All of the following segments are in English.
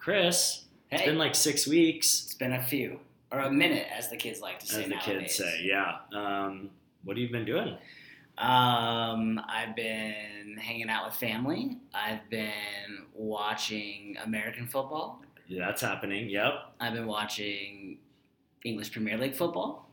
Chris, Hey, it's been like six weeks, it's been a few or a minute, as the kids like to say as the nowadays. kids say. Yeah. Um, what have you been doing? Um, I've been hanging out with family. I've been watching American football. Yeah, that's happening. Yep. I've been watching English Premier League football,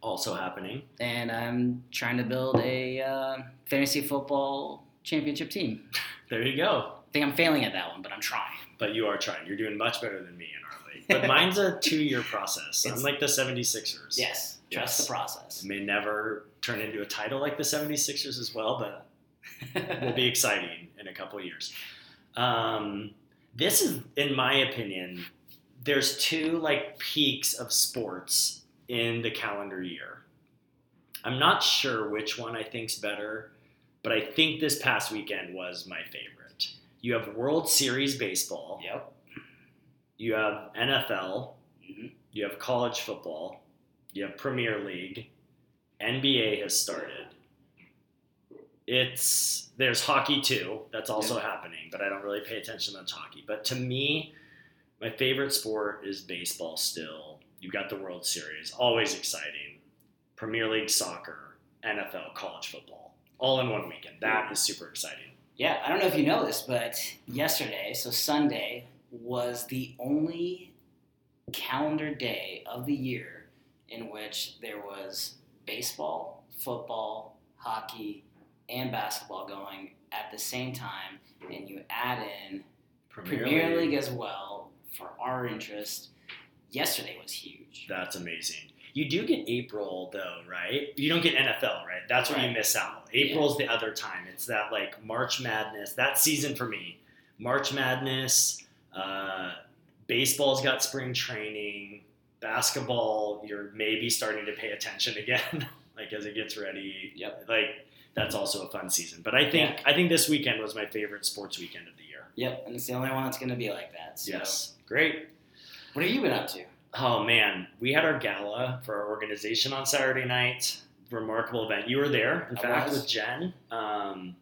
Also happening. and I'm trying to build a uh, fantasy football championship team. There you go. I think I'm failing at that one, but I'm trying. But you are trying. You're doing much better than me in our league. But mine's a two year process. I'm It's- like the 76ers. Yes, trust Yes. the process. It may never turn into a title like the 76ers as well, but will be exciting in a couple of years. Um, this is, in my opinion, there's two like peaks of sports in the calendar year. I'm not sure which one I think's better, but I think this past weekend was my favorite. You have World Series baseball, Yep. you have NFL, Mhm. you have college football, you have Premier League, NBA has started. It's there's hockey too. That's also happening, but I don't really pay attention to hockey. But to me, my favorite sport is baseball still. You've got the World Series, always exciting. Premier League soccer, NFL, college football, all in one weekend. That is super exciting. Yeah, I don't know if you know this, but yesterday, so Sunday, was the only calendar day of the year in which there was baseball, football, hockey, and basketball going at the same time, and you add in Premier, League as well for our interest. Yesterday was huge. That's amazing. You do get April though, right? You don't get NFL, right? That's where you miss out. April's the other time. It's that like March Madness. That season for me, March Madness. Uh, baseball's got spring training. Basketball, you're maybe starting to pay attention again, like as it gets ready. Yep. Like that's also a fun season. But I think I think this weekend was my favorite sports weekend of the year. Yep, and it's the only one that's going to be like that. So, Yes, great. What have you been up to? Oh man, we had our gala for our organization on Saturday night. Remarkable event. You were there, in I fact, was. with Jen. Um,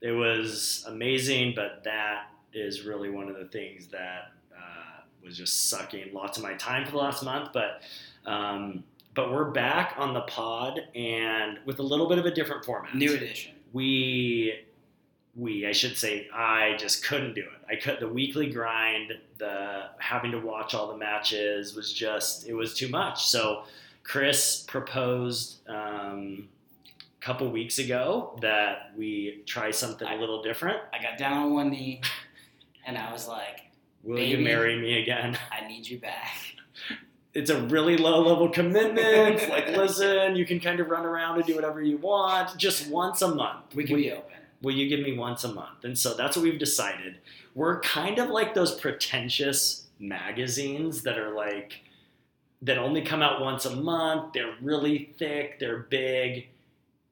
it was amazing, but that is really one of the things that uh, was just sucking lots of my time for the last month. But um, but we're back on the pod and with a little bit of a different format. New edition. we we I should say I just couldn't do it. I cut the weekly grind, the having to watch all the matches was just it was too much. So Chris proposed um, a couple weeks ago that we try something a little different. I got down on one knee, and I was like, Will you marry me again? I need you back. It's a really low level commitment. like, listen, you can kind of run around and do whatever you want, just once a month. We can Will- be open. Will you give me once a month? And so that's what we've decided. We're kind of like those pretentious magazines that are like, that only come out once a month. They're really thick, they're big,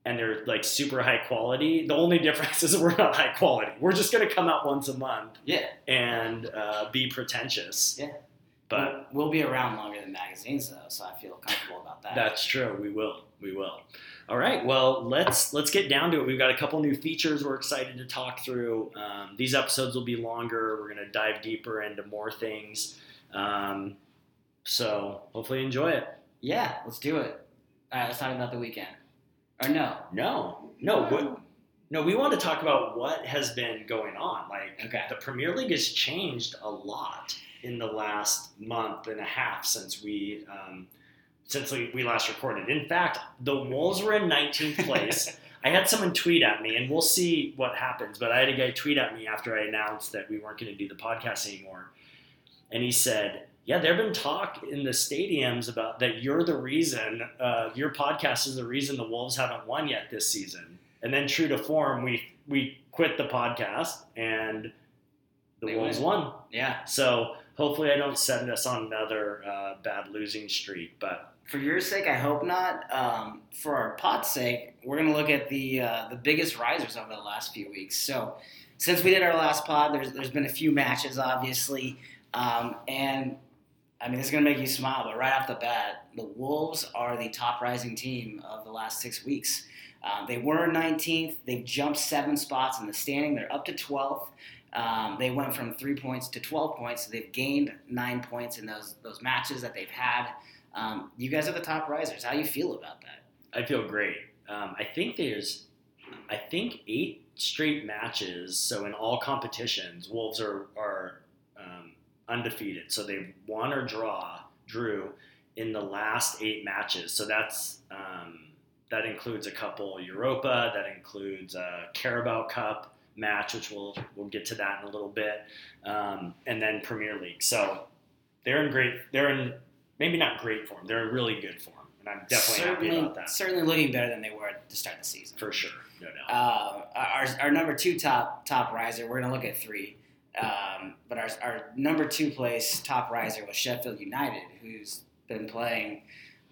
and they're like super high quality. The only difference is we're not high quality. We're just going to come out once a month Yeah, and uh, be pretentious. Yeah. But we'll, we'll be around longer than magazines, though, so I feel comfortable about that. That's true. We will. We will. All right. Well, let's let's get down to it. We've got a couple new features we're excited to talk through. Um, these episodes will be longer. We're going to dive deeper into more things. Um, so hopefully you enjoy it. yeah, let's do it. All right, let's talk about the weekend. Or no? No, no, what, no. We want to talk about what has been going on. Like Okay. the Premier League has changed a lot in the last month and a half since we um, since we, we last recorded. In fact, the Wolves were in 19th place. I had someone tweet at me, and we'll see what happens. But I had a guy tweet at me after I announced that we weren't going to do the podcast anymore, and he said. Yeah, there have been talk in the stadiums about that you're the reason, uh, your podcast is the reason the Wolves haven't won yet this season. And then, true to form, we we quit the podcast and the They Wolves win. won. Yeah. So hopefully, I don't send us on another uh, bad losing streak. But For your sake, I hope not. Um, for our pod's sake, we're gonna look at the uh, the biggest risers over the last few weeks. So, since we did our last pod, there's there's been a few matches, obviously, um, and I mean, is going to make you smile, but right off the bat, the Wolves are the top rising team of the last six weeks. Um, they were 19th. They've jumped seven spots in the standing. They're up to 12th. Um, they went from three points to 12 points. So they've gained nine points in those those matches that they've had. Um, you guys are the top risers. How you feel about that? I feel great. Um, I think there's, I think eight straight matches. So in all competitions, Wolves are are um, undefeated. So they've won or draw drew in the last eight matches. So that's um, that includes a couple Europa. That includes a Carabao Cup match, which we'll we'll get to that in a little bit, um, and then Premier League. So they're in great. They're in maybe not great form. They're in really good form, and I'm definitely certainly, happy about that certainly looking better than they were at the start of the season. for sure, no doubt. Uh, our, our number two top top riser. We're gonna look at three, um, but our, our number two place top riser was Sheffield United, who's been playing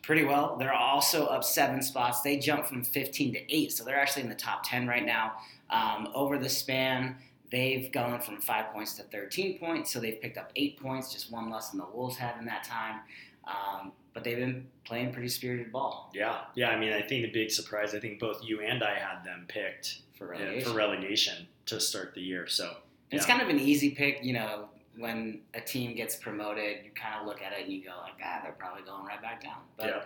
pretty well. They're also up seven spots. They jumped from 15 to eight, so they're actually in the top 10 right now. Um, over the span, they've gone from five points to 13 points, so they've picked up eight points, just one less than the Wolves had in that time. Um, but they've been playing pretty spirited ball yeah, yeah. I mean, I think the big surprise. I think both you and I had them picked for uh, relegation. for relegation to start the year. So It's kind of an easy pick, you know, when a team gets promoted, you kind of look at it and you go like, ah, they're probably going right back down. But Yeah.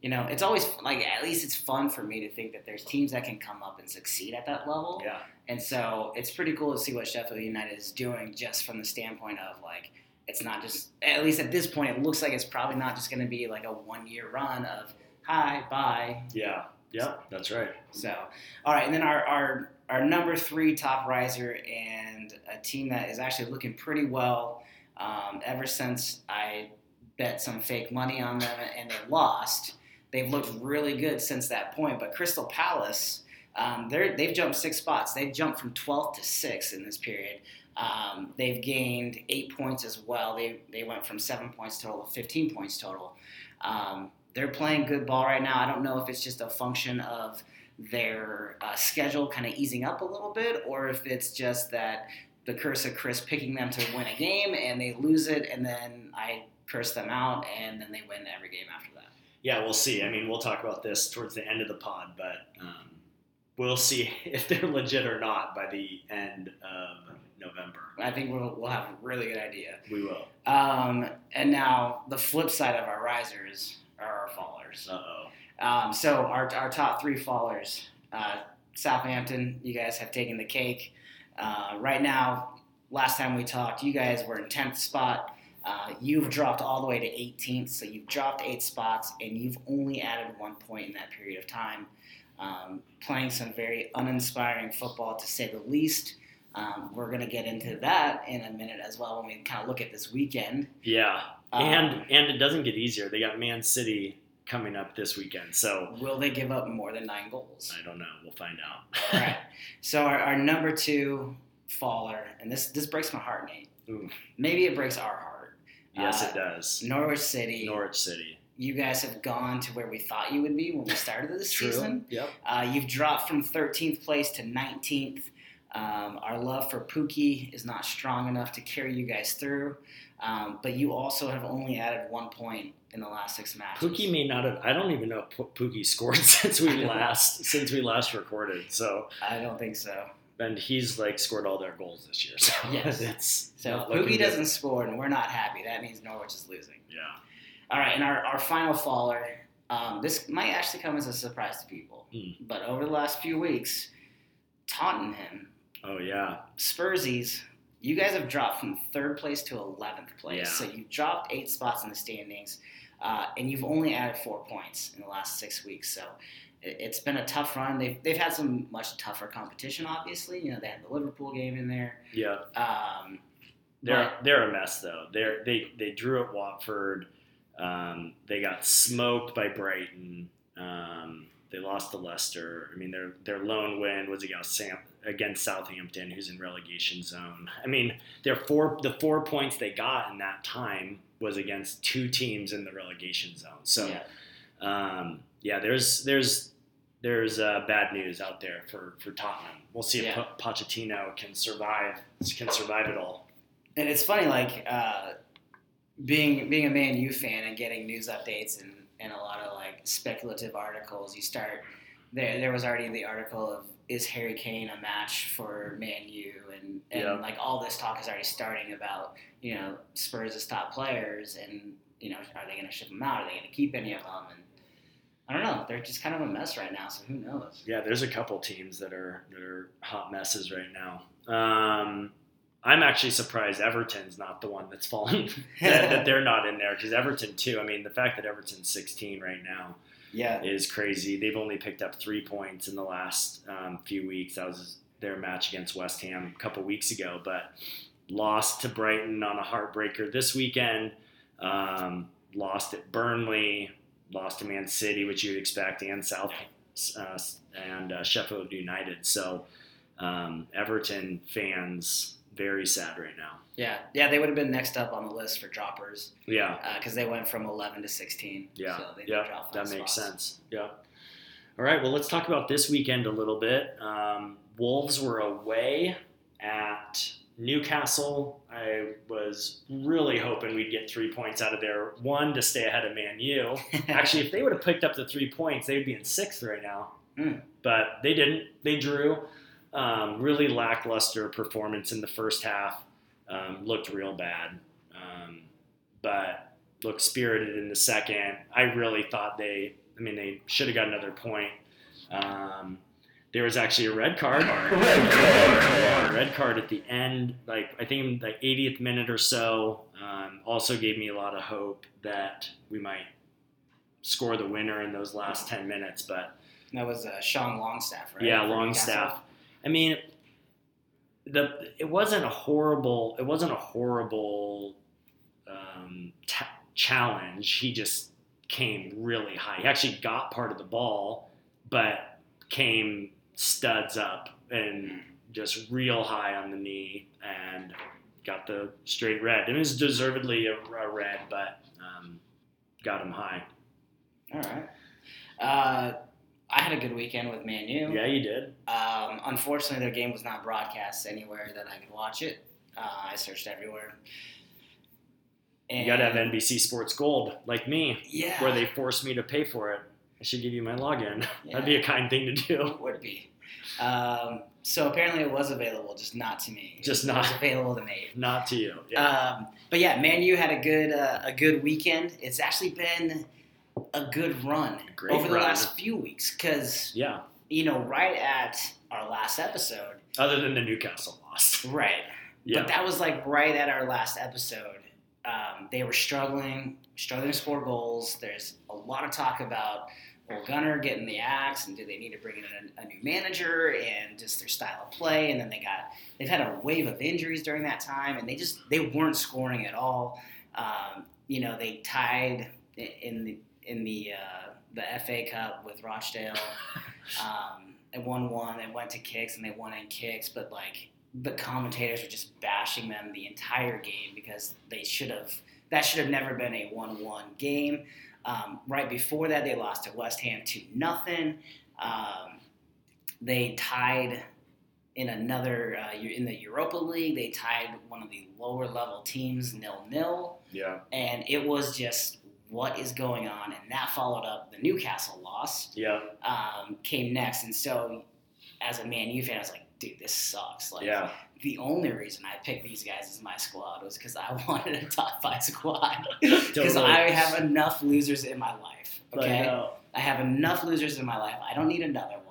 you know, it's always like at least it's fun for me to think that there's teams that can come up and succeed at that level. yeah, And so it's pretty cool to see what Sheffield United is doing just from the standpoint of like it's not just at least at this point it looks like it's probably not just going to be like a one year run of hi bye yeah, yeah. That's right. so, all right, and then our, our our number three top riser and a team that is actually looking pretty well um, ever since I bet some fake money on them and they lost. They've looked really good since that point. But Crystal Palace, um, they're, they've jumped six spots. They've jumped from 12th to 6th in this period. Um, they've gained eight points as well. They, they went from seven points total to 15 points total. Um, they're playing good ball right now. I don't know if it's just a function of their uh, schedule kind of easing up a little bit, or if it's just that the curse of Chris picking them to win a game and they lose it, and then I curse them out, and then they win every game after that. Yeah, we'll see. I mean, we'll talk about this towards the end of the pod, but um, we'll see if they're legit or not by the end of November. I think we'll, we'll have a really good idea. We will. Um, and now the flip side of our risers are our fallers. Uh oh. Um, so our, our top three fallers, uh, Southampton, you guys have taken the cake. Uh, right now, last time we talked, you guys were in 10th spot. Uh, you've dropped all the way to 18th, so you've dropped eight spots, and you've only added one point in that period of time. Um, playing some very uninspiring football, to say the least. Um, we're going to get into that in a minute as well when we kind of look at this weekend. Yeah, Um, and and it doesn't get easier. They got Man City coming up this weekend, so will they give up more than nine goals? I don't know. We'll find out. All right. So our, our number two faller, and this this breaks my heart, Nate. Ooh. Maybe it breaks our heart. yes, Uh, it does. Norwich City. Norwich City. You guys have gone to where we thought you would be when we started this season. Yep. Uh, you've dropped from 13th place to 19th. Um, our love for Pukki is not strong enough to carry you guys through. Um, but you also have only added one point in the last six matches. Pukki may not have. I don't even know if Pukki scored since we last since we last recorded. So I don't think so. and he's like scored all their goals this year. So Yes. it's So if Pukki doesn't score and we're not happy, that means Norwich is losing. Yeah. All right, and our, our final faller, um, this might actually come as a surprise to people, Hmm. but over the last few weeks, Tottenham, Oh yeah. Spursies, you guys have dropped from third place to 11th place. Yeah. So you've dropped eight spots in the standings, uh, and you've only added four points in the last six weeks. So it, it's been a tough run. They've, they've had some much tougher competition, obviously. You know, they had the Liverpool game in there. Yeah. Um, They're they're a mess though. They're they they drew at Watford. Um, they got smoked by Brighton. Um, they lost to Leicester. I mean, their their lone win was against Sam, against Southampton, who's in relegation zone. I mean, their four the four points they got in that time was against two teams in the relegation zone. So yeah. um, yeah, there's there's there's uh, bad news out there for, for Tottenham. We'll see if Yeah. Po- Pochettino can survive can survive it all. And it's funny, like uh, being being a Man U fan and getting news updates and, and a lot of like speculative articles, you start there. There was already the article of is Harry Kane a match for Man U, and and Yeah. like all this talk is already starting about you know Spurs' top players, and you know are they going to ship them out? Are they going to keep any of them? And I don't know. They're just kind of a mess right now, so who knows? Yeah, there's a couple teams that are that are hot messes right now. Um, I'm actually surprised Everton's not the one that's fallen that, that they're not in there because Everton too. I mean, the fact that Everton's 16 right now yeah, is crazy. They've only picked up three points in the last um, few weeks. That was their match against West Ham a couple weeks ago, but lost to Brighton on a heartbreaker this weekend. Um, lost at Burnley, lost to Man City, which you'd expect, and South uh, and uh, Sheffield United. So um, Everton fans very sad right now. yeah, yeah. They would have been next up on the list for droppers Yeah, because they went from 11 to 16. Yeah, so they yeah, that makes spots. sense. Yeah. All right. Well, let's talk about this weekend a little bit. Um, Wolves were away at Newcastle. I was really hoping we'd get three points out of there. One to stay ahead of Man U. Actually, if they would have picked up the three points, they would be in sixth right now. Mm. But they didn't. They drew. Um, really lackluster performance in the first half. Um, looked real bad. Um, but looked spirited in the second. I really thought they. I mean, they should have got another point. Um, there was actually a red card. Yeah, a red card at the end, like I think the 80th minute or so. Um, also gave me a lot of hope that we might score the winner in those last 10 minutes. But that was uh, Sean Longstaff, right? yeah, for Longstaff. I mean, the it wasn't a horrible. It wasn't a horrible um, ta challenge. He just came really high. He actually got part of the ball, but came studs up and just real high on the knee and got the straight red. And it was deservedly a, a red, but um, got him high. All right. Uh, I had a good weekend with Man U. Yeah, you did. Um, unfortunately, their game was not broadcast anywhere that I could watch it. Uh, I searched everywhere. You got to have NBC Sports Gold, like me. yeah, where they force me to pay for it. I should give you my login. That'd be a kind thing to do. It would be. Um, so apparently, it was available, just not to me. Just It not- was available to me. Not to you. Yeah. Um, but yeah, Man U had a good uh, a good weekend. It's actually been a good run Great over the run. last few weeks because yeah. you know right at our last episode, Other than the Newcastle loss. right? Yeah. But that was like right at our last episode. Um, they were struggling, struggling to score goals. There's a lot of talk about well, Gunnar getting the axe, and do they need to bring in a, a new manager, and just their style of play. And then they got they've had a wave of injuries during that time, and they just they weren't scoring at all. Um, you know, they tied in the in the uh, the FA Cup with Rochdale. Um, they won one. They went to kicks and they won in kicks, but like the commentators were just bashing them the entire game because they should have. That should have never been a one-one game. Um, right before that, they lost to West Ham two nothing. Um, they tied in another uh, in the Europa League. They tied one of the lower level teams nil nil Yeah. and it was just what is going on and that followed up the newcastle loss Yeah. um, came next and so as a man u fan i was like dude this sucks like Yeah. the only reason i picked these guys as my squad was because i wanted a top five squad because Totally. i have enough losers in my life okay i have enough losers in my life i don't need another one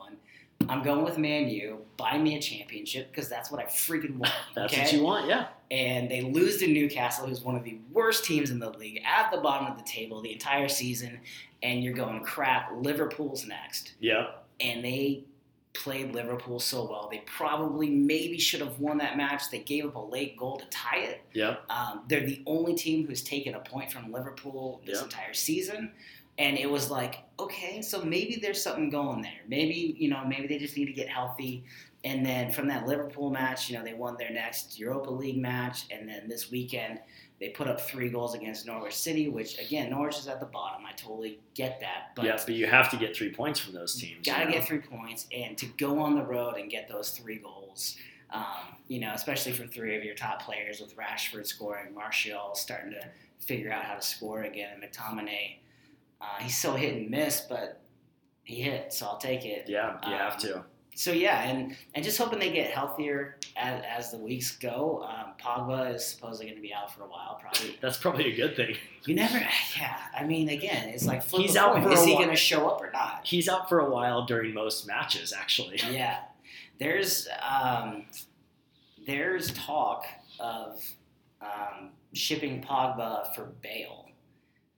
i'm going with man u buy me a championship because that's what i freaking want that's okay? what you want. Yeah. and they lose to Newcastle, who's one of the worst teams in the league, at the bottom of the table the entire season. And you're going crap. Liverpool's next, Yeah. and they played Liverpool so well. They probably maybe should have won that match. They gave up a late goal to tie it. Yeah. Um, they're the only team who's taken a point from Liverpool this Yep. entire season. And it was like, okay, so maybe there's something going there. Maybe, you know, maybe they just need to get healthy. And then from that Liverpool match, you know, they won their next Europa League match. And then this weekend, they put up three goals against Norwich City, which, again, Norwich is at the bottom. I totally get that. But yeah. But you have to get three points from those teams. Got to you know? get three points, and to go on the road and get those three goals, um, you know, especially for three of your top players with Rashford scoring, Martial starting to figure out how to score again. And McTominay, uh, he's so hit and miss, but he hit, so I'll take it. Yeah, you have Um, to. So yeah, and and just hoping they get healthier as, as the weeks go. Um, Pogba is supposedly going to be out for a while, probably. That's probably a good thing. You never, yeah. I mean, again, it's like He's out for Is he going to show up or not? He's out for a while during most matches, actually. yeah. There's um, there's talk of um, shipping Pogba for Bale.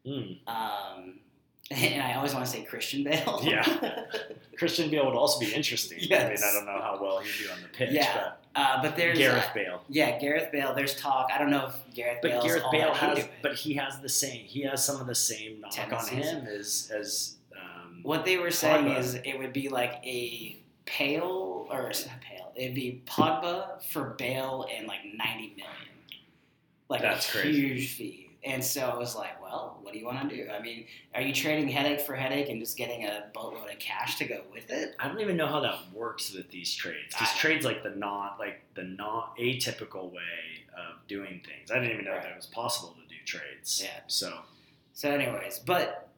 Mm. Um, and I always want to say Christian Bale. Yeah. Christian Bale would also be interesting. I mean, I don't know how well he'd do on the pitch, Yeah, uh, but but there's Gareth uh, Bale. yeah, Gareth Bale. There's talk. I don't know if Gareth But Bale's Gareth Bale has, but he has the same. He has some of the same knock Tendencies. on him as as. Um, What they were saying Pogba. is it would be like a pale or not pale. It'd be Pogba for Bale and like ninety million, like That's a crazy. huge fee. And so I was like, well, what do you want to do? I mean, are you trading headache for headache and just getting a boatload of cash to go with it? I don't even know how that works with these trades. These I- trades like the not like the not atypical way of doing things. I didn't even know Right. that it was possible to do trades. Yeah. So So, anyways, but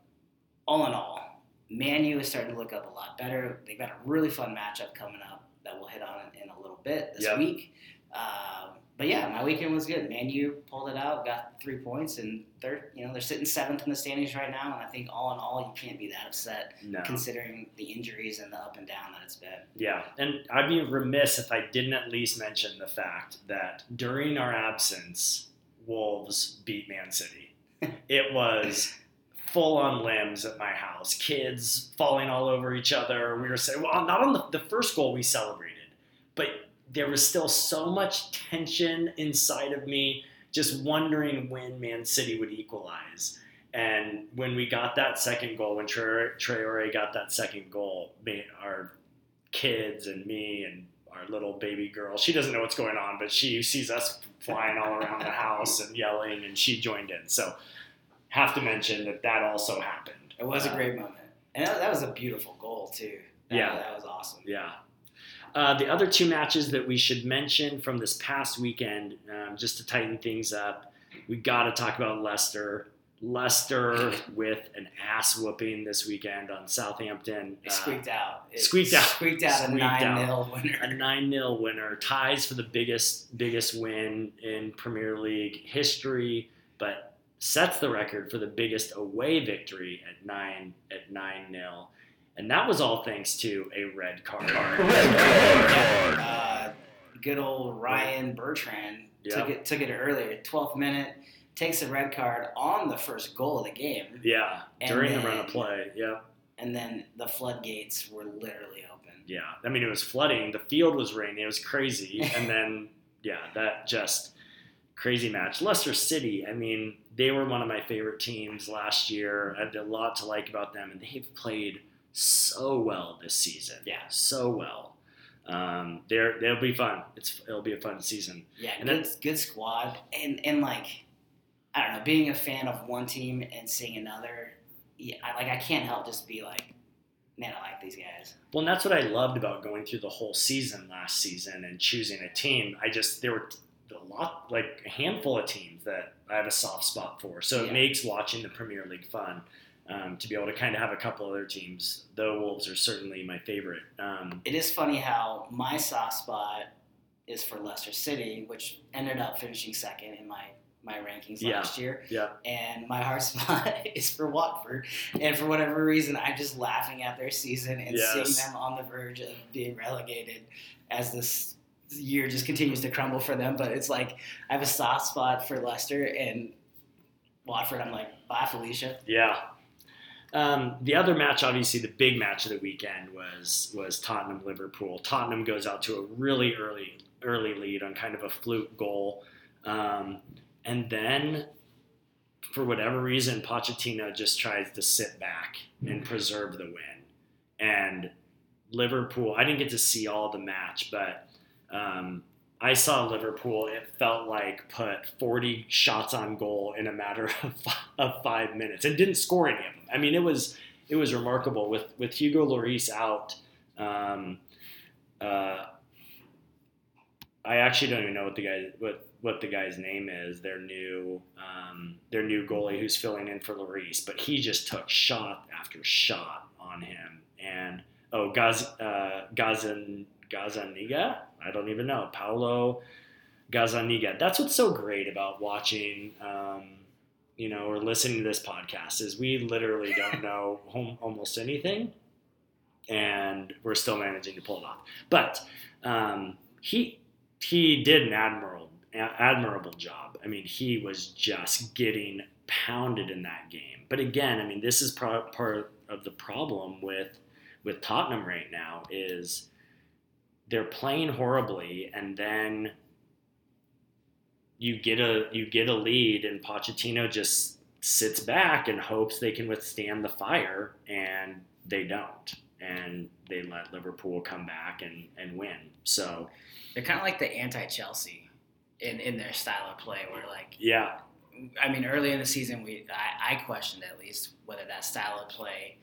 all in all, Man U is starting to look up a lot better. They've got a really fun matchup coming up that we'll hit on in a little bit this Yep. week. Um, but yeah, my weekend was good. Man U pulled it out, got three points, and they're you know they're sitting seventh in the standings right now. And I think all in all, you can't be that upset no. considering the injuries and the up and down that it's been. Yeah, and I'd be remiss if I didn't at least mention the fact that during our absence, Wolves beat Man City. it was full on limbs at my house, kids falling all over each other. We were saying, well, not on the, the first goal we celebrated, but there was still so much tension inside of me, just wondering when Man City would equalize. And when we got that second goal, when Traore Traore got that second goal, me, our kids and me and our little baby girl, she doesn't know what's going on, but she sees us flying all around the house and yelling, and she joined in. So, have to mention that that also happened. It was a Uh, great moment, and that, that was a beautiful goal too. That- Yeah. that was awesome. Yeah. Uh, the other two matches that we should mention from this past weekend, um, just to tighten things up, we got to talk about Leicester. Leicester with an ass whooping this weekend on Southampton. It Uh, squeaked out. It squeaked out. Squeaked out a nine out. 0 winner. a 9 0 winner, ties for the biggest biggest win in Premier League history, but sets the record for the biggest away victory at 9 at 9 0. And that was all thanks to a red card. Red Uh, good old Ryan Bertrand took it took it earlier, 12th minute, takes a red card on the first goal of the game, Yeah, And during the run of play. Yeah, and then the floodgates were literally open. yeah. I mean, it was flooding. The field was raining. It was crazy. And then, yeah, that just crazy match. Leicester City. I mean, they were one of my favorite teams last year. I had a lot to like about them, and they've played so well this season. Yeah. so well. Um, they're they'll be fun. It's it'll be a fun season. Yeah, And good, good squad, and and like I don't know, being a fan of one team and seeing another, yeah, I, like I can't help just be like, man, I like these guys. Well, and that's what I loved about going through the whole season last season and choosing a team. I just there were a lot, like a handful of teams that I have a soft spot for. So Yeah. it makes watching the Premier League fun um, to be able to kind of have a couple other teams. Though Wolves are certainly my favorite. Um, It is funny how my soft spot is for Leicester City, which ended up finishing second in my my rankings Yeah. last year. Yeah. And my hard spot is for Watford. And for whatever reason, I'm just laughing at their season and Yes. seeing them on the verge of being relegated as this year just continues to crumble for them. But it's like I have a soft spot for Leicester and Watford. I'm like, bye, Felicia. Yeah. Um, the other match, obviously, the big match of the weekend was was Tottenham Liverpool. Tottenham goes out to a really early early lead on kind of a fluke goal, um, and then for whatever reason, Pochettino just tries to sit back and preserve the win. And Liverpool, I didn't get to see all the match, but um, I saw Liverpool. It felt like put 40 shots on goal in a matter of, of five minutes and didn't score any of them. I mean, it was it was remarkable with with Hugo Lloris out. Um, uh, I actually don't even know what the guy what what the guy's name is. Their new um, their new goalie who's filling in for Lloris, but he just took shot after shot on him. And oh, Gaz uh, Gazan Gazaniga, I don't even know Paulo Gazaniga. That's what's so great about watching. Um, you know, or listening to this podcast is we literally don't know almost anything, and we're still managing to pull it off. But um, he he did an admirable admirable job. I mean, he was just getting pounded in that game. But again, I mean, this is part of the problem with with Tottenham right now is they're playing horribly, and then you get a you get a lead, and Pochettino just sits back and hopes they can withstand the fire, and they don't, and they let Liverpool come back and and win. So They're kind of like the anti-Chelsea in in their style of play, where like yeah, I mean, early in the season, we I, I questioned at least whether that style of play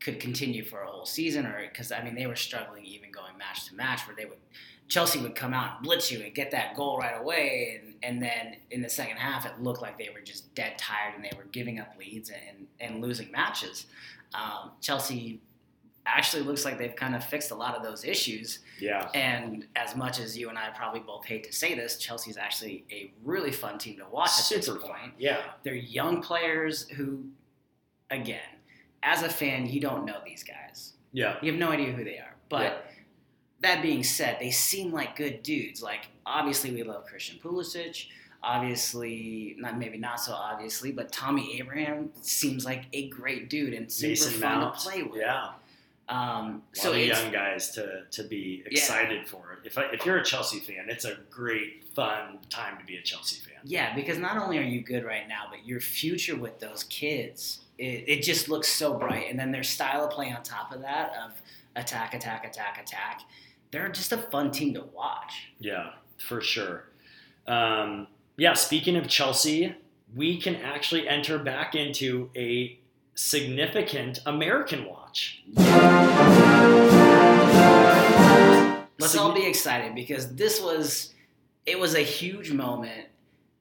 could continue for a whole season, or because I mean they were struggling even going match to match, where they would Chelsea would come out and blitz you and get that goal right away, and and then in the second half it looked like they were just dead tired and they were giving up leads and and losing matches. Um, Chelsea actually looks like they've kind of fixed a lot of those issues. yeah, And as much as you and I probably both hate to say this, Chelsea's actually a really fun team to watch at this point. fun. Yeah, They're young players who, again, as a fan, you don't know these guys. yeah, You have no idea who they are. But Yeah. that being said, they seem like good dudes. Like obviously, we love Christian Pulisic. Obviously, not maybe not so obviously, but Tommy Abraham seems like a great dude and super Mason fun Mount. to play with. Yeah, Um, so of young guys to to be Yeah. excited for it. If I, if you're a Chelsea fan, it's a great fun time to be a Chelsea fan. Yeah, because not only are you good right now, but your future with those kids, it, it just looks so bright. And then their style of play on top of that of attack, attack, attack, attack. They're just a fun team to watch. Yeah, for sure. Um, yeah, speaking of Chelsea, we can actually enter back into a significant American watch. Let's all be excited because this was it was a huge moment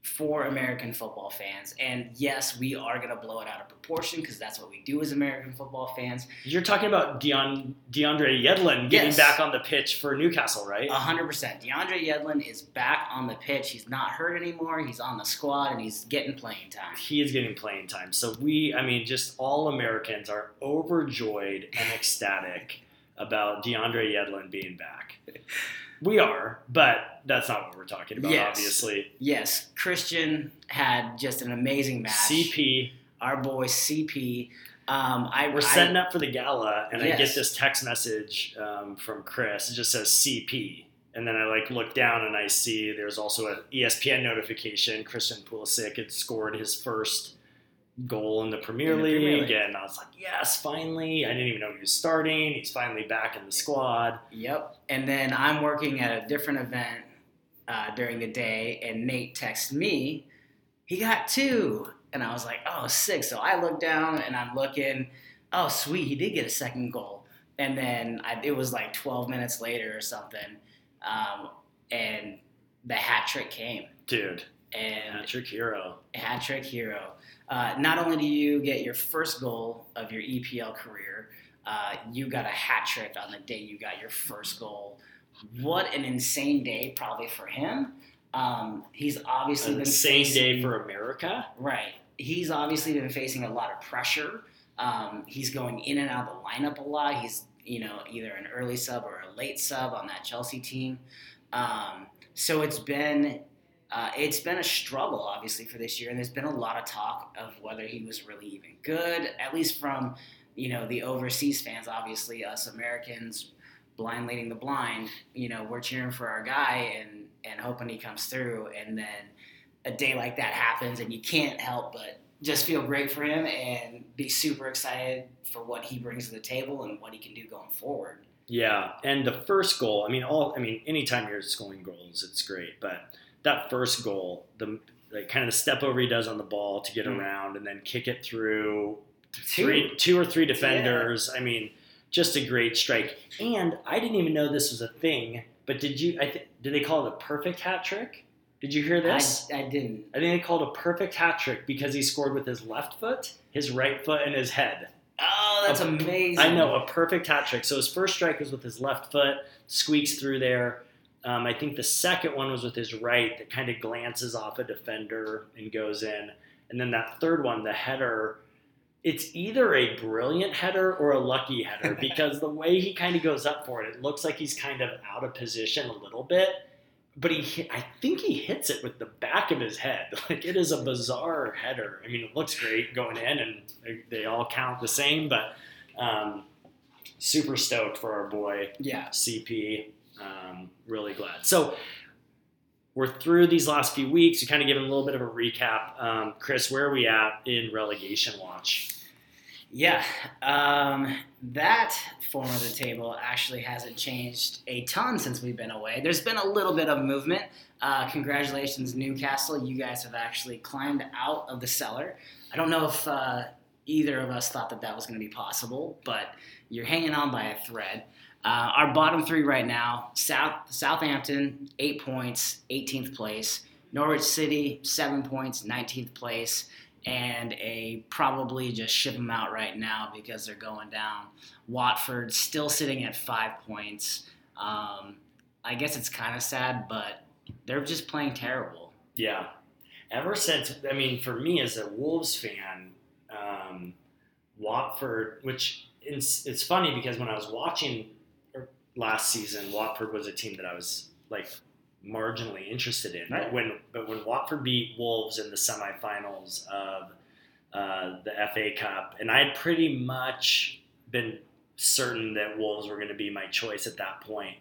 for American football fans. And yes, we are going to blow it out of proportion because that's what we do as American football fans. You're talking about Deon, DeAndre Yedlin getting Yes. back on the pitch for Newcastle, right? A hundred percent. DeAndre Yedlin is back on the pitch. He's not hurt anymore. He's on the squad and he's getting playing time. he is getting playing time. So we, I mean, just all Americans are overjoyed and ecstatic about DeAndre Yedlin being back. We are, but that's not what we're talking about, Yes. obviously. Yes, Christian had just an amazing match. CP, our boy CP. Um, I we're I- setting up for the gala, and I get this text message um, from Chris. It just says CP. And then I like look down and I see there's also an ESPN notification. Christian Pulisic had scored his first goal in the Premier, In the League, Premier League. and I was like, yes, finally. I didn't even know he was starting. He's finally back in the squad. Yep. And then I'm working at a different event uh, during the day, and Nate texts me, he got two. And I was like, oh, sick. So I look down and I'm looking, oh, sweet, he did get a second goal. And then I, it was like 12 minutes later or something, um, and the hat trick came. Dude, And trick Hero. hat trick hero. Uh, not only do you get your first goal of your EPL career, uh, you got a hat trick on the day you got your first goal. What an insane day, probably for him. Um, he's obviously The been same day for America. right. He's obviously been facing a lot of pressure. Um, he's going in and out of the lineup a lot. He's you know either an early sub or a late sub on that Chelsea team. Um, so it's been uh, it's been a struggle obviously for this year, and there's been a lot of talk of whether he was really even good. At least from you know the overseas fans, obviously us Americans, blind leading the blind. You know we're cheering for our guy and and hoping he comes through, and then a day like that happens, and you can't help but just feel great for him and be super excited for what he brings to the table and what he can do going forward. Yeah, and the first goal. I mean, all. I mean, anytime you're scoring goals, it's great. But that first goal, the like, kind of the step over he does on the ball to get Mm. around and then kick it through Two. three, two or three defenders. I mean, just a great strike. And I didn't even know this was a thing But did you? I th- did they call it a perfect hat trick? Did you hear this? I, I didn't. I think they called it a perfect hat trick because he scored with his left foot, his right foot, and his head. Oh, that's A- amazing. I know a perfect hat trick. So his first strike was with his left foot, squeaks through there. Um, I think the second one was with his right that kind of glances off a defender and goes in. And then that third one, the header, it's either a brilliant header or a lucky header because the way he kind of goes up for it, it looks like he's kind of out of position a little bit. But he, I think he hits it with the back of his head. Like it is a bizarre header. I mean, it looks great going in, and they, they all count the same. But um, super stoked for our boy Yeah. CP. Um, really glad. So we're through these last few weeks. We kind of give a little bit of a recap. Um, Chris, where are we at in relegation watch? Yeah, um, that form of the table actually hasn't changed a ton since we've been away. There's been a little bit of movement. Uh, congratulations, Newcastle. You guys have actually climbed out of the cellar. I don't know if uh, either of us thought that that was going to be possible, but you're hanging on by a thread. Uh, our bottom three right now: South Southampton, eight points, 18th place. Norwich City, seven points, 19th place and a probably just ship them out right now because they're going down. Watford still sitting at five points. Um, I guess it's kind of sad, but they're just playing terrible. Yeah. Ever since, I mean, for me as a Wolves fan, um, Watford, which it's, it's funny because when I was watching er, last season, Watford was a team that I was like marginally interested in. Right. But when but when Watford beat Wolves in the semifinals of uh, the FA Cup, and I had pretty much been certain that Wolves were going to be my choice at that point,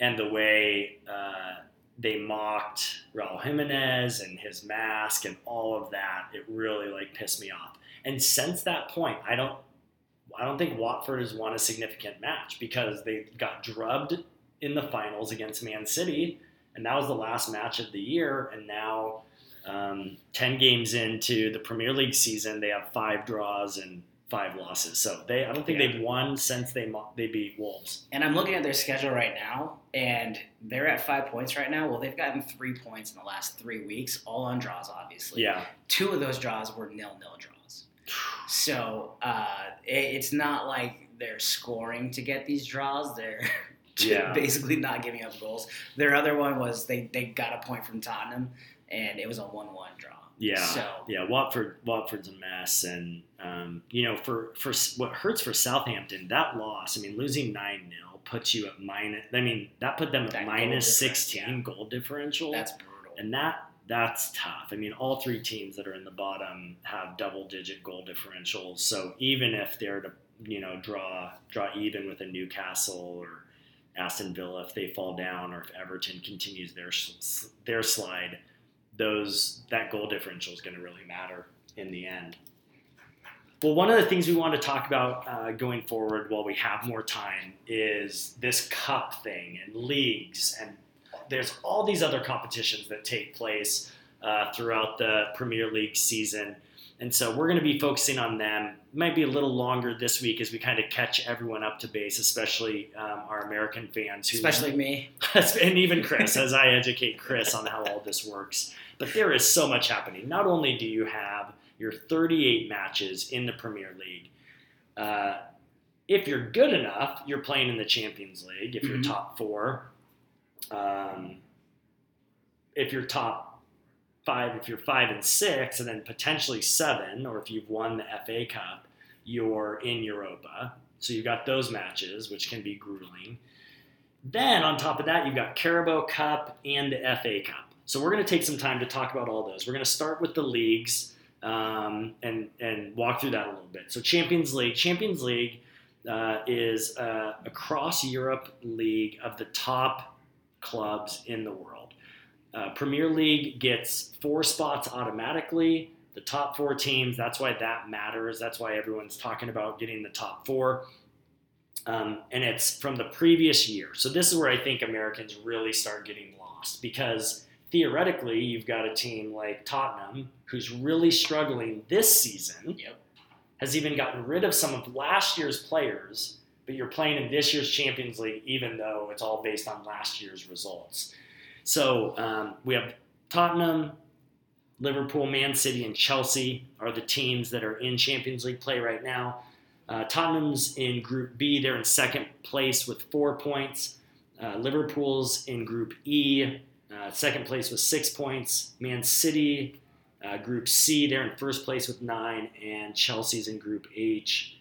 and the way uh, they mocked Raul Jimenez and his mask and all of that, it really like pissed me off. And since that point, I don't. I don't think Watford has won a significant match because they got drubbed in the finals against Man City, and that was the last match of the year. And now, um, ten games into the Premier League season, they have five draws and five losses. So they, I don't think Yeah. they've won since they they beat Wolves. And I'm looking at their schedule right now, and they're at five points right now. Well, they've gotten three points in the last three weeks, all on draws, obviously. Yeah, Two of those draws were nil-nil draws. So uh, it, it's not like they're scoring to get these draws. They're Yeah. basically not giving up goals. Their other one was they, they got a point from Tottenham, and it was a 1 1 draw. yeah, So, yeah. Watford, Watford's a mess, and um, you know, for for what hurts for Southampton, that loss. I mean, losing nine 0 puts you at minus. I mean, that put them at goal minus difference, sixteen goal differential. that's brutal. and that that's tough. I mean, all three teams that are in the bottom have double digit goal differentials. So even if they're to you know draw draw even with a Newcastle or Aston Villa if they fall down or if Everton continues their their slide, those that goal differential is going to really matter in the end. Well, one of the things we want to talk about uh, going forward while we have more time is this cup thing and leagues and there's all these other competitions that take place uh, throughout the Premier League season. And so we're going to be focusing on them. Might be a little longer this week as we kind of catch everyone up to base, especially um, our American fans who Especially me. and even Chris, as I educate Chris on how all this works. But there is so much happening. Not only do you have your 38 matches in the Premier League, uh, if you're good enough, you're playing in the Champions League. If you're Mhm. top four, um, if you're top five, if you're five and six, and then potentially seven, or if you've won the FA Cup, you're in Europa. So you've got those matches, which can be grueling. Then on top of that, you've got Carabao Cup and the FA Cup. So we're going to take some time to talk about all those. We're going to start with the leagues um, and and walk through that a little bit. So Champions League, Champions League uh, is uh, a cross Europe league of the top clubs in the world. Uh, Premier League gets four spots automatically. The top four teams. That's why that matters. That's why everyone's talking about getting the top four. Um, and it's from the previous year. So this is where I think Americans really start getting lost because theoretically, you've got a team like Tottenham who's really struggling this season. Yep. Has even gotten rid of some of last year's players but you're playing in this year's Champions League, even though it's all based on last year's results. So um, we have Tottenham, Liverpool, Man City, and Chelsea are the teams that are in Champions League play right now. Uh, Tottenham's in Group B. They're in second place with four points. Uh, Liverpool's in Group E, uh, second place with six points. Man City, uh, Group C, they're in first place with nine. And Chelsea's in Group H,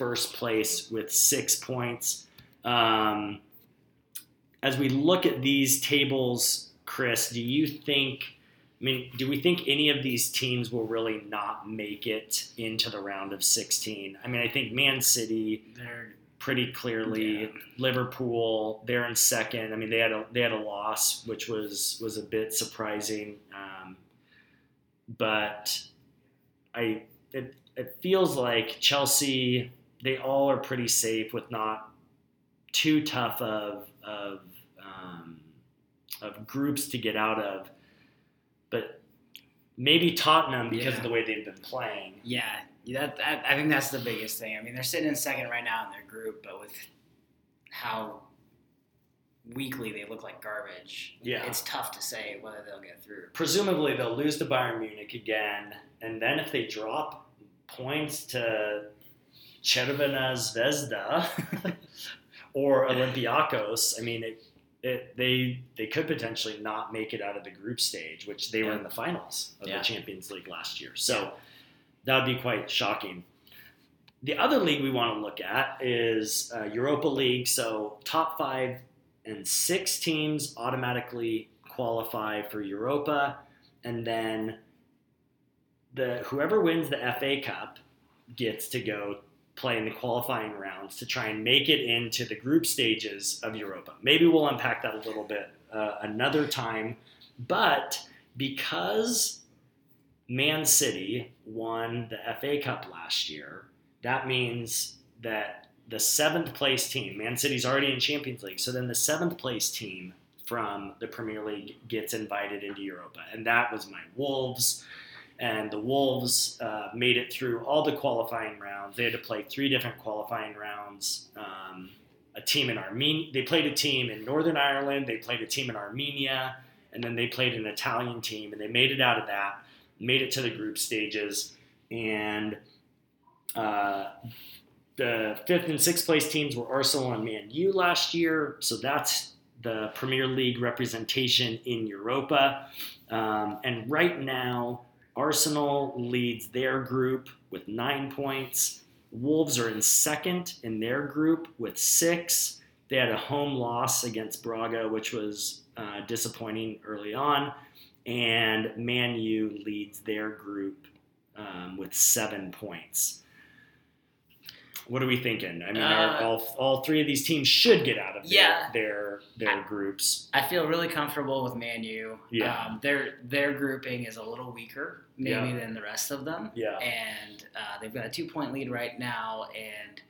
first place with six points. Um, as we look at these tables, Chris, do you think? I mean, do we think any of these teams will really not make it into the round of 16? I mean, I think Man City, They're pretty clearly. Yeah. Liverpool, they're in second. I mean, they had a they had a loss, which was was a bit surprising. Um, but I it it feels like Chelsea. They all are pretty safe with not too tough of of um, of groups to get out of. But maybe Tottenham because Yeah. of the way they've been playing. yeah. That, that I think that's the biggest thing. I mean, they're sitting in second right now in their group, but with how weekly they look like garbage, Yeah. it's tough to say whether they'll get through. presumably they'll lose to Bayern Munich again, and then if they drop points to Chervena Zvezda or Olympiacos, I mean, it, it, they they could potentially not make it out of the group stage, which they were in the finals of Yeah. the Champions League last year. So that would be quite shocking. The other league we want to look at is uh, Europa League. So top five and six teams automatically qualify for Europa, and then the whoever wins the FA Cup gets to go play in the qualifying rounds to try and make it into the group stages of Europa. Maybe we'll unpack that a little bit uh, another time, but because Man City won the FA Cup last year, that means that the seventh place team, Man City's already in Champions League, so then the seventh place team from the Premier League gets invited into Europa, and that was my Wolves. And the Wolves uh, made it through all the qualifying rounds. They had to play three different qualifying rounds. Um, a team in Armenia, they played a team in Northern Ireland. They played a team in Armenia, and then they played an Italian team, and they made it out of that. Made it to the group stages, and uh, the fifth and sixth place teams were Arsenal and Man U last year, so that's the Premier League representation in Europa. Um, and right now, Arsenal leads their group with nine points. Wolves are in second in their group with six. They had a home loss against Braga, which was uh, disappointing early on. And Man U leads their group um, with seven points. What are we thinking? I mean, are Uh, all, all three of these teams should get out of their Yeah. their, their groups. I feel really comfortable with Man U. Yeah. Um, their their grouping is a little weaker, maybe Yeah. than the rest of them. Yeah. And uh, they've got a two point lead right now, and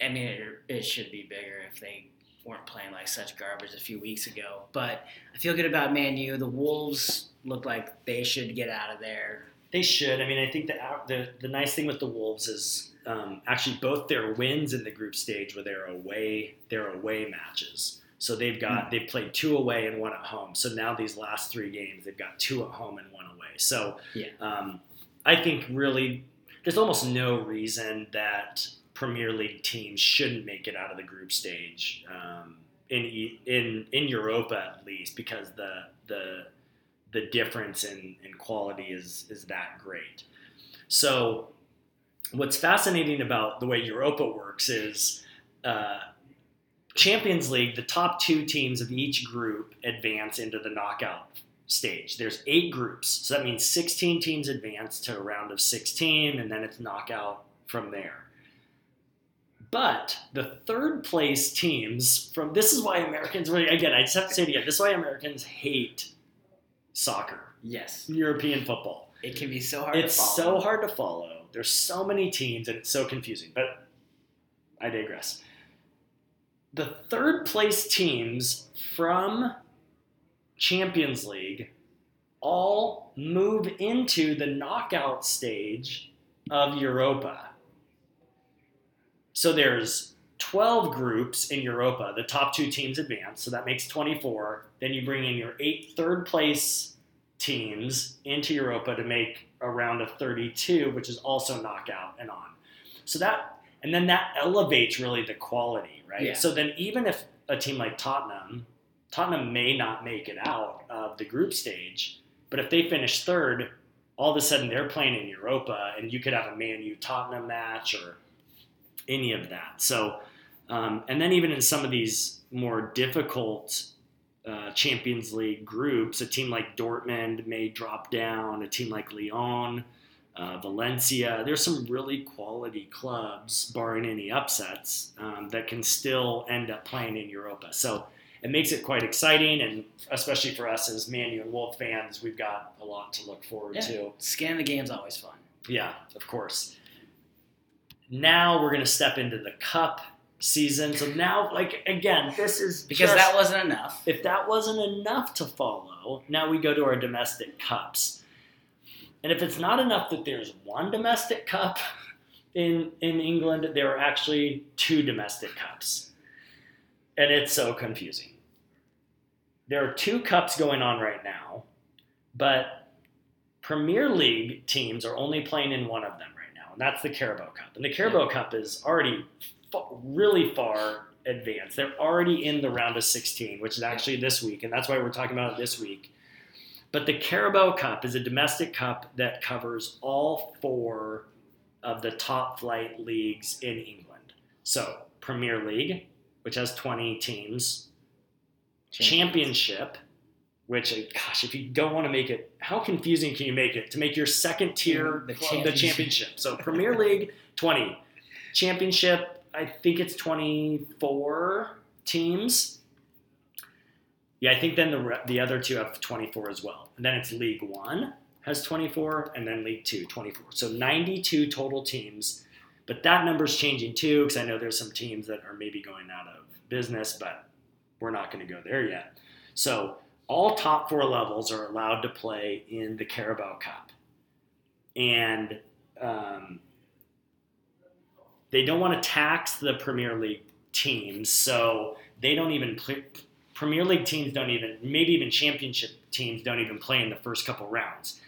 I mean it, it should be bigger if they weren't playing like such garbage a few weeks ago. But I feel good about Man U. The Wolves look like they should get out of there. They should. I mean, I think the the, the nice thing with the Wolves is um, actually both their wins in the group stage were their away their away matches. So they've got they've played two away and one at home. So now these last three games they've got two at home and one away. So Yeah. um, I think really there's almost no reason that Premier League teams shouldn't make it out of the group stage um, in in in Europa at least because the the the difference in, in quality is is that great. So, what's fascinating about the way Europa works is uh, Champions League. The top two teams of each group advance into the knockout stage. There's eight groups, so that means 16 teams advance to a round of 16, and then it's knockout from there. But the third place teams from this is why Americans really again I just have to say it again. This is why Americans hate soccer, Yes, European football. it can be so hard. It's to follow. so hard to follow. There's so many teams and it's so confusing. But I digress. The third place teams from Champions League all move into the knockout stage of Europa. So there's 12 groups in Europa. The top two teams advance, so that makes 24. Then you bring in your eight third place teams into Europa to make a round of 32, which is also knockout and on. So that, and then that elevates really the quality, right? Yeah. So then even if a team like Tottenham, Tottenham may not make it out of the group stage, but if they finish third, all of a sudden they're playing in Europa, and you could have a Man U Tottenham match or any of that. So, um, and then even in some of these more difficult uh, Champions League groups, a team like Dortmund may drop down, a team like Lyon, uh, Valencia. There's some really quality clubs, barring any upsets, um, that can still end up playing in Europa. So it makes it quite exciting, and especially for us as Man U and Wolf fans, we've got a lot to look forward Yeah. to. Scan the game's always fun. Yeah, of course. Now we're going to step into the cup season. So now, like, again, this is Because just- that wasn't enough. if that wasn't enough to follow, now we go to our domestic cups. And if it's not enough that there's one domestic cup in in England, there are actually two domestic cups. And it's so confusing. There are two cups going on right now, but Premier League teams are only playing in one of them right now, and that's the Carabao Cup. And the Carabao Cup is already really far advanced. They're already in the round of 16, which is actually this week, and that's why we're talking about it this week. But the Carabao Cup is a domestic cup that covers all four of the top flight leagues in England. So, Premier League, which has 20 teams, Championship, which, uh, gosh, if you don't want to make it, how confusing can you make it to make your second tier The club the championship. championship? So, Premier League, 20. Championship, I think it's 24 teams. Yeah, I think then the re- the other two have 24 as well. And then it's League One has 24, and then League Two 24. So 92 total teams. But that number's changing too, because I know there's some teams that are maybe going out of business, but we're not going to go there yet. So all top four levels are allowed to play in the Carabao Cup, and um, they don't want to tax the Premier League teams, so they don't even play. Premier League teams don't even, maybe even Championship teams don't even play in the first couple rounds.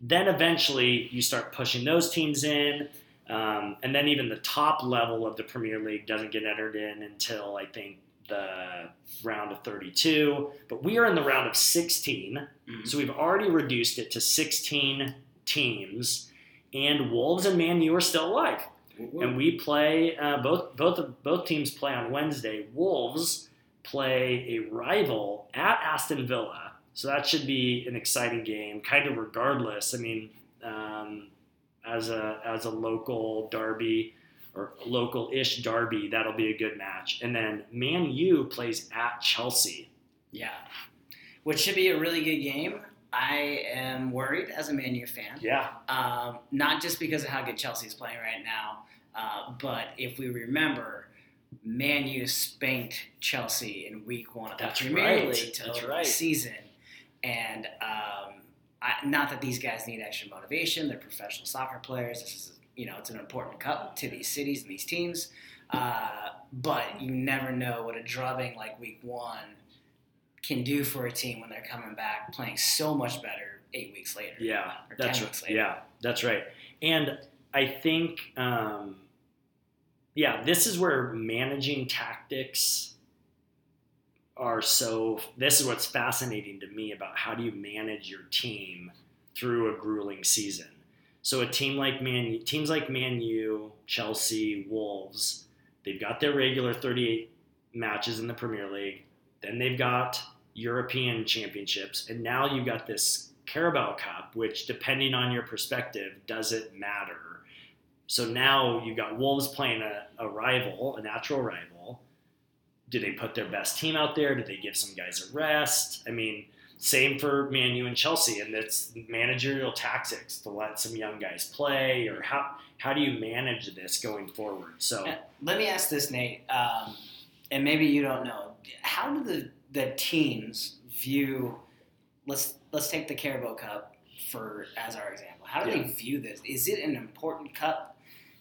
Then eventually you start pushing those teams in, um, and then even the top level of the Premier League doesn't get entered in until I think the round of 32. But we are in the round of 16, Mhm. so we've already reduced it to 16 teams, and Wolves and Man U are still alive and we play uh, both both of- both teams play on Wednesday. Wolves play a rival at Aston Villa, so that should be an exciting game. Kind of regardless. I mean, um, as a as a local derby or local-ish derby, that'll be a good match. And then Man U plays at Chelsea. Yeah. Which should be a really good game. I am worried as a Man U fan. Yeah, Um, not just because of how good Chelsea's playing right now, uh, but if we remember, Man U spanked Chelsea in Week One of the That's Premier right. League to open right. the season, and um, I, not that these guys need extra motivation; they're professional soccer players. This is, you know, it's an important cup to these cities and these teams. Uh, but you never know what a drubbing like Week One can do for a team when they're coming back playing so much better eight weeks later. yeah, Or that's 10 right. weeks later. Yeah, that's right. And I think, um, yeah, this is where managing tactics are so. This is what's fascinating to me about how do you manage your team through a grueling season. So a team like Man, teams like Man U, Chelsea, Wolves, they've got their regular 38 matches in the Premier League. Then they've got European championships, and now you've got this Carabao Cup, which, depending on your perspective, doesn't matter. So now you've got Wolves playing a, a rival, a natural rival. Do they put their best team out there? Do they give some guys a rest? I mean, same for Man U and Chelsea, and it's managerial tactics to let some young guys play, or how how do you manage this going forward? So Uh, Let me ask this, Nate, um, and maybe you don't know. How do the, the teams view? Let's let's take the Carabao Cup for as our example. How do Yeah. they view this? Is it an important cup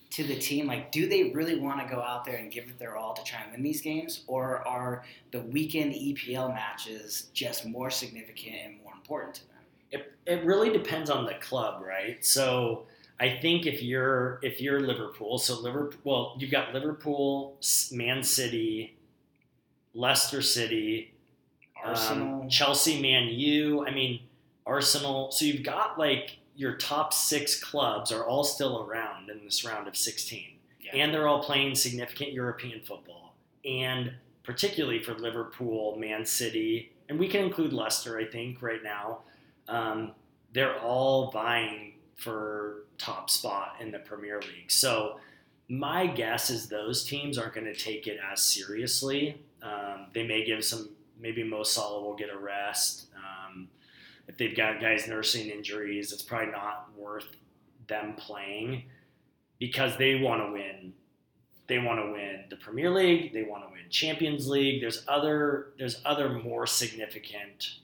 to the team? Like, do they really want to go out there and give it their all to try and win these games, or are the weekend EPL matches just more significant and more important to them? It, it really depends on the club, right? So I think if you're if you're Liverpool, so Liverpool, well, you've got Liverpool, Man City, Leicester City, Arsenal, um, Chelsea, Man U. I mean, Arsenal. So you've got like your top six clubs are all still around in this round of 16, Yeah. and they're all playing significant European football, and particularly for Liverpool, Man City, and we can include Leicester. I think right now, um, they're all vying for top spot in the Premier League. So my guess is those teams aren't going to take it as seriously. Um, they may give some. Maybe Mo Salah will get a rest. Um, if they've got guys nursing injuries, it's probably not worth them playing because they want to win. They want to win the Premier League. They want to win Champions League. There's other. There's other more significant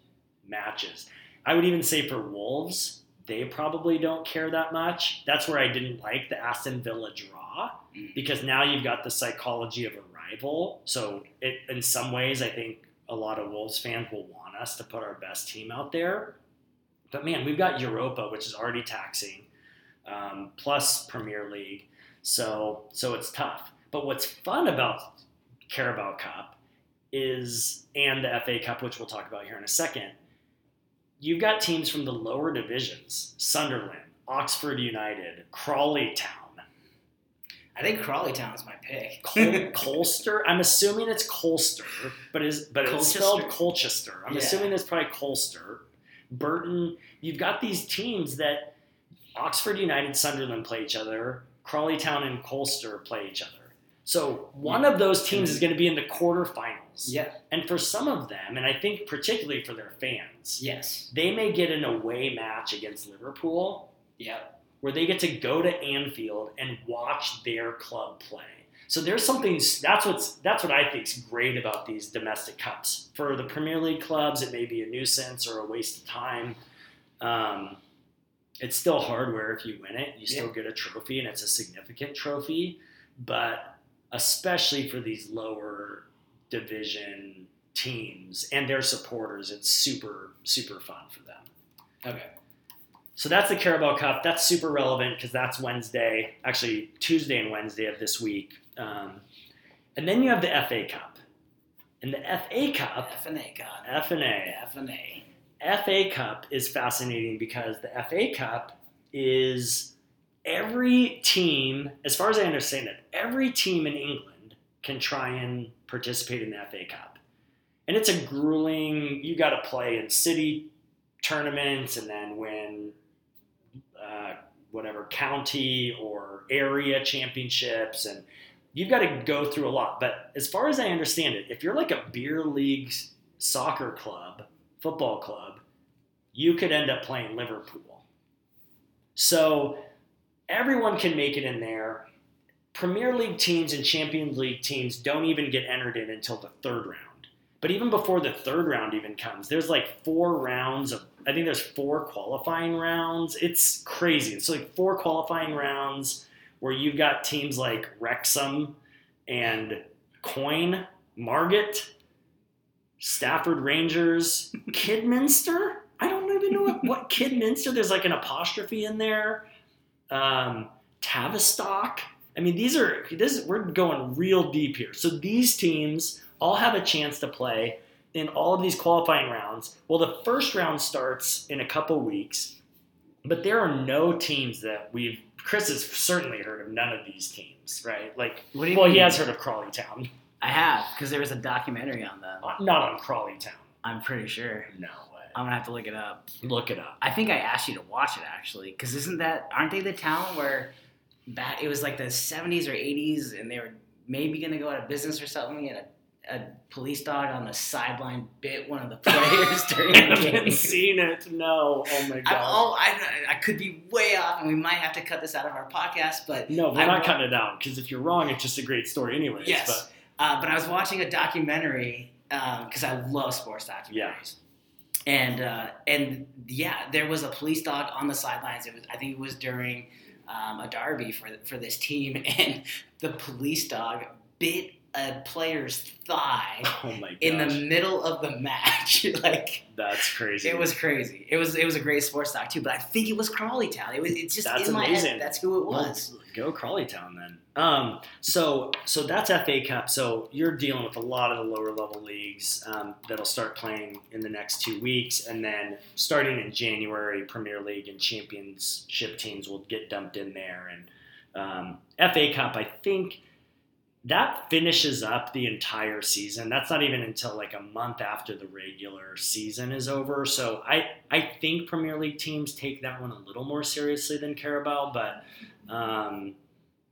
matches. I would even say for Wolves, they probably don't care that much. That's where I didn't like the Aston Villa draw Mm. because now you've got the psychology of a rival. So it, in some ways, I think a lot of Wolves fans will want us to put our best team out there. But man, we've got Europa, which is already taxing, um, plus Premier League. So so it's tough. But what's fun about Carabao Cup is and the FA Cup, which we'll talk about here in a second. You've got teams from the lower divisions: Sunderland, Oxford United, Crawley Town. I think Crawley Town is my pick. Col- Colster. I'm assuming it's Colster, but is but it's spelled Colchester. I'm Yeah. assuming it's probably Colster. Burton. You've got these teams that Oxford United, Sunderland play each other. Crawley Town and Colster play each other. So one of those teams is going to be in the quarterfinals. yeah. And for some of them, and I think particularly for their fans, Yes. they may get an away match against Liverpool Yep. Where they get to go to Anfield and watch their club play. So there's something that's what's that's what I think is great about these domestic cups. For the Premier League clubs, it may be a nuisance or a waste of time. Um, it's still hardware if you win it. You still get a trophy, and it's a significant trophy. But especially for these lower division teams and their supporters, it's super super fun for them. Okay. So that's the Carabao Cup. That's super relevant because that's Wednesday, actually Tuesday and Wednesday of this week. Um, and then you have the FA Cup. And the FA Cup, F and A, God. F and A, F and A. FA Cup is fascinating because the FA Cup is every team, as far as I understand it, every team in England can try and participate in the FA Cup. And it's a grueling, you got to play in city tournaments and then win whatever county or area championships. And you've got to go through a lot. But as far as I understand it, if you're like a beer league soccer club, football club, you could end up playing Liverpool. So everyone can make it in there. Premier League teams and Champions League teams don't even get entered in until the third round. But even before the third round even comes, there's like four rounds of, I think there's four qualifying rounds. It's crazy. It's like four qualifying rounds where you've got teams like Wrexham and Coin, Margate, Stafford Rangers, Kidminster. I don't even know what, what Kidminster. There's like an apostrophe in there. Um, Tavistock. I mean, these are this. We're going real deep here. So these teams all have a chance to play in all of these qualifying rounds. Well, the first round starts in a couple weeks, but there are no teams that we've. Chris has certainly heard of none of these teams, right? Like, What do you well, mean? he has heard of Crawley Town, I have because there was a documentary on them. not on Crawley Town. I'm pretty sure. No way. I'm gonna have to look it up. Look it up. I think I asked you to watch it actually, because isn't that aren't they the town where back it was like the 70s or 80s, and they were maybe gonna go out of business or something, and a, a police dog on the sideline bit one of the players during I the haven't seen it. No. Oh my I, god. oh, I, I could be way off, and we might have to cut this out of our podcast, but no, we're I not cutting it out because if you're wrong, it's just a great story, anyways. Yes. Uh, but I was watching a documentary because I love sports documentaries. Yeah. And uh, and yeah, there was a police dog on the sidelines. It was I think it was during um, a derby for for this team, and the police dog bit a player's thigh Oh in the middle of the match. like that's crazy. it was crazy. It was it was a great sports doc too, but I think it was Crawley Town. It was it's just That's in my head. That's who it Well, was. go Crawley Town then. Um, so so that's FA Cup. So you're dealing with a lot of the lower level leagues um, that'll start playing in the next two weeks, and then starting in January, Premier League and Championship teams will get dumped in there. And um, FA Cup, I think that finishes up the entire season. That's not even until like a month after the regular season is over. So I I think Premier League teams take that one a little more seriously than Carabao, but um,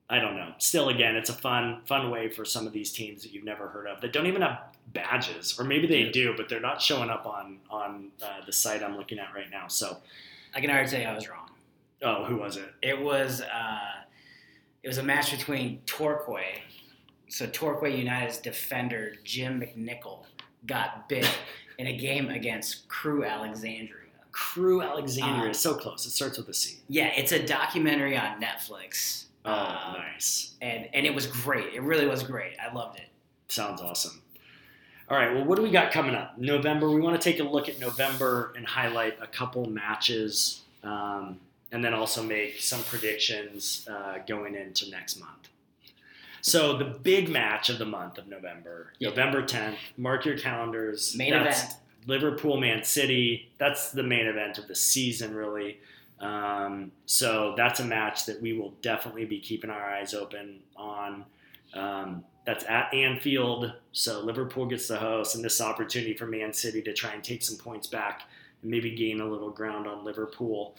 I don't know. Still, again, it's a fun fun way for some of these teams that you've never heard of that don't even have badges, or maybe they do, but they're not showing up on on uh, the site I'm looking at right now. So, I can already tell you I was wrong. oh, who was it? It was uh, it was a match between Torquay. So Torquay United's defender Jim McNichol got bit in a game against Crewe Alexandria. Crewe Alexandria. Uh, so close. It starts with a C. Yeah, it's a documentary on Netflix. Oh, Um, nice. and and it was great. It really was great. I loved it. Sounds awesome. All right, well, what do we got coming up? November. We want to take a look at November and highlight a couple matches, um, and then also make some predictions uh, going into next month. So the big match of the month of November, Yeah. November 10th. Mark your calendars. Main That's event. Liverpool, Man City. That's the main event of the season, really. Um, so that's a match that we will definitely be keeping our eyes open on. Um, that's at Anfield, so Liverpool gets the host, and this opportunity for Man City to try and take some points back and maybe gain a little ground on Liverpool.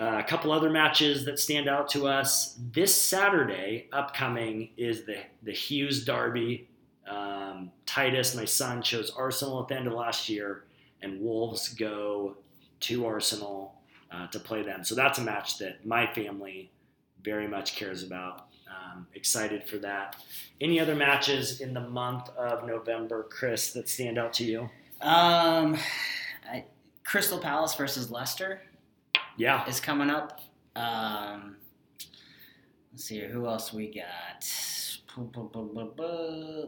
Uh, a couple other matches that stand out to us this Saturday, upcoming, is the the Hughes Derby. Um, Titus, my son, chose Arsenal at the end of last year, and Wolves go to Arsenal uh, to play them. So that's a match that my family very much cares about. Um, excited for that. Any other matches in the month of November, Chris, that stand out to you? Um, I, Crystal Palace versus Leicester Yeah, is coming up. Um, let's see here. Who else we got?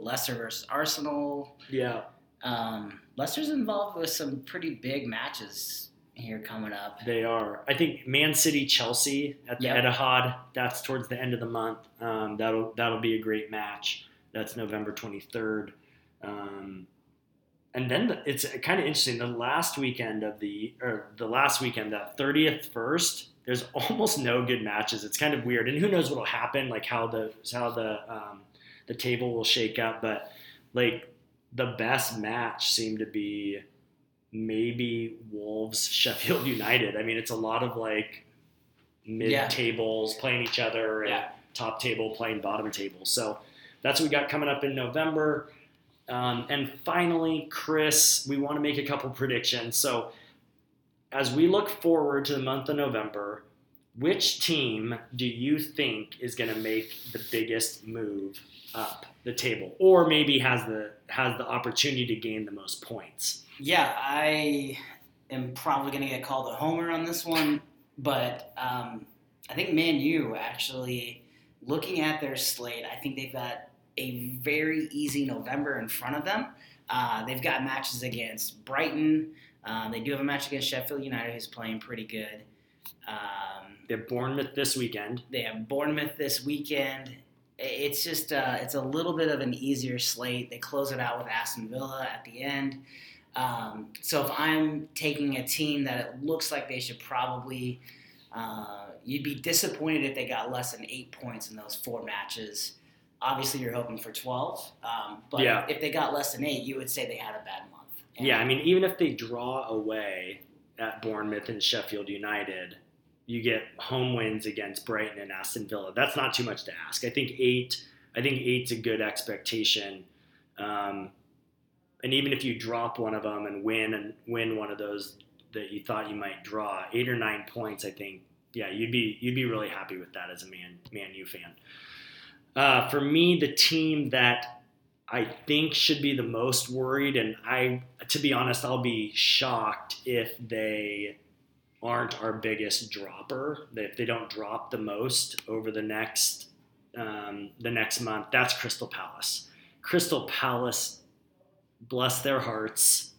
Leicester versus Arsenal. yeah. Um, Leicester's involved with some pretty big matches here coming up. They are. I think Man City, Chelsea at the Yep. Etihad. That's towards the end of the month. Um, that'll that'll be a great match. That's November twenty third. Um, and then the, it's kind of interesting. The last weekend of the or the last weekend, that thirtieth first. There's almost no good matches. It's kind of weird, and who knows what'll happen? Like how the how the um, the table will shake up. But like the best match seemed to be maybe Wolves Sheffield United. I mean, it's a lot of like mid Yeah. tables playing each other and Yeah. top table playing bottom table. So that's what we got coming up in November. Um, and finally, Chris, we want to make a couple predictions. So as we look forward to the month of November, which team do you think is going to make the biggest move up the table, or maybe has the has the opportunity to gain the most points? Yeah, I am probably going to get called a homer on this one, but um, I think Man U actually, looking at their slate, I think they've got a very easy November in front of them. Uh, they've got matches against Brighton. Um, they do have a match against Sheffield United, who's playing pretty good. Um, They have Bournemouth this weekend. they have Bournemouth this weekend. It's just uh, it's a little bit of an easier slate. They close it out with Aston Villa at the end. Um, so if I'm taking a team that it looks like they should probably, uh, you'd be disappointed if they got less than eight points in those four matches. Obviously, you're hoping for 12, um, but Yeah. if they got less than eight, you would say they had a bad month. And Yeah, I mean, even if they draw away at Bournemouth and Sheffield United, you get home wins against Brighton and Aston Villa. That's not too much to ask. I think eight. I think eight's a good expectation. Um, and even if you drop one of them and win and win one of those that you thought you might draw, eight or nine points, I think, yeah, you'd be you'd be really happy with that as a Man Man U fan. Uh, for me, the team that I think should be the most worried, and I, to be honest, I'll be shocked if they aren't our biggest dropper, if they don't drop the most over the next um, the next month, that's Crystal Palace. Crystal Palace, bless their hearts,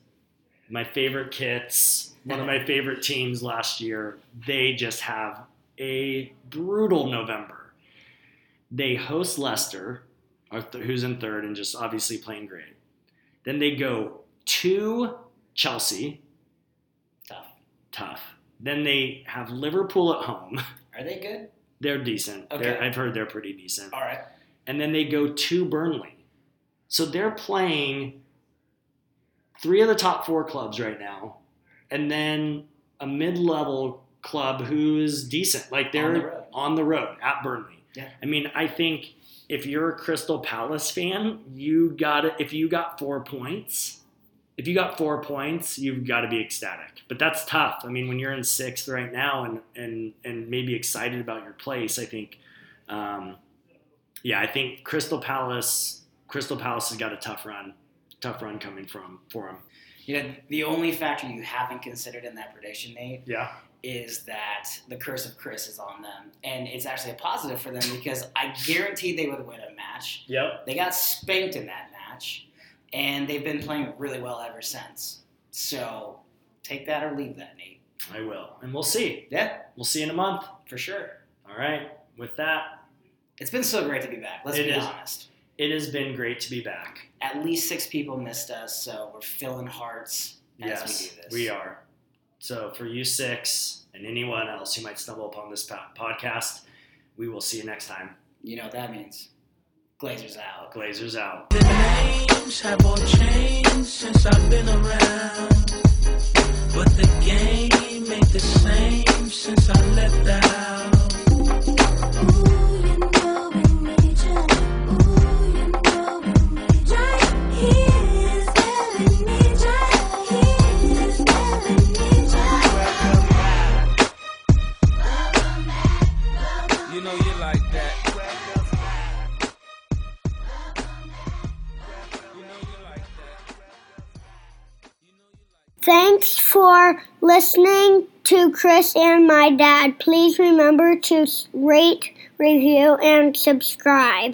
my favorite kits, one of my favorite teams last year. They just have a brutal November. They host Leicester, uh, who's in third and just obviously playing great. Then they go to Chelsea. Tough. Tough. Then they have Liverpool at home. Are they good? They're decent. Okay. They're, I've heard they're pretty decent. All right. And then they go to Burnley. So they're playing three of the top four clubs right now, and then a mid-level club who's decent. Like they're On the road. on the road at Burnley. Yeah. I mean, I think if you're a Crystal Palace fan, you got it. If you got four points, if you got four points, you've got to be ecstatic. But that's tough. I mean, when you're in sixth right now and and and maybe excited about your place, I think, um, yeah, I think Crystal Palace. Crystal Palace has got a tough run, tough run coming from for them. You know, the only factor you haven't considered in that prediction, Nate, Yeah, is that the curse of Chris is on them, and it's actually a positive for them because I guarantee they would win a match. yep. They got spanked in that match, and they've been playing really well ever since. So take that or leave that, Nate. I will, and we'll see. Yeah, We'll see in a month. for sure. All right. With that, It's been so great to be back. Let's be is. honest. it has been great to be back. At least six people missed us, so we're filling hearts as yes, we do this. we are. So for you six and anyone else who might stumble upon this podcast, we will see you next time. You know what that means. Glazers out. Glazers out. The names have all changed since I've been around. But the game ain't the same since I left the Thanks for listening to Chris and my dad. Please remember to rate, review, and subscribe.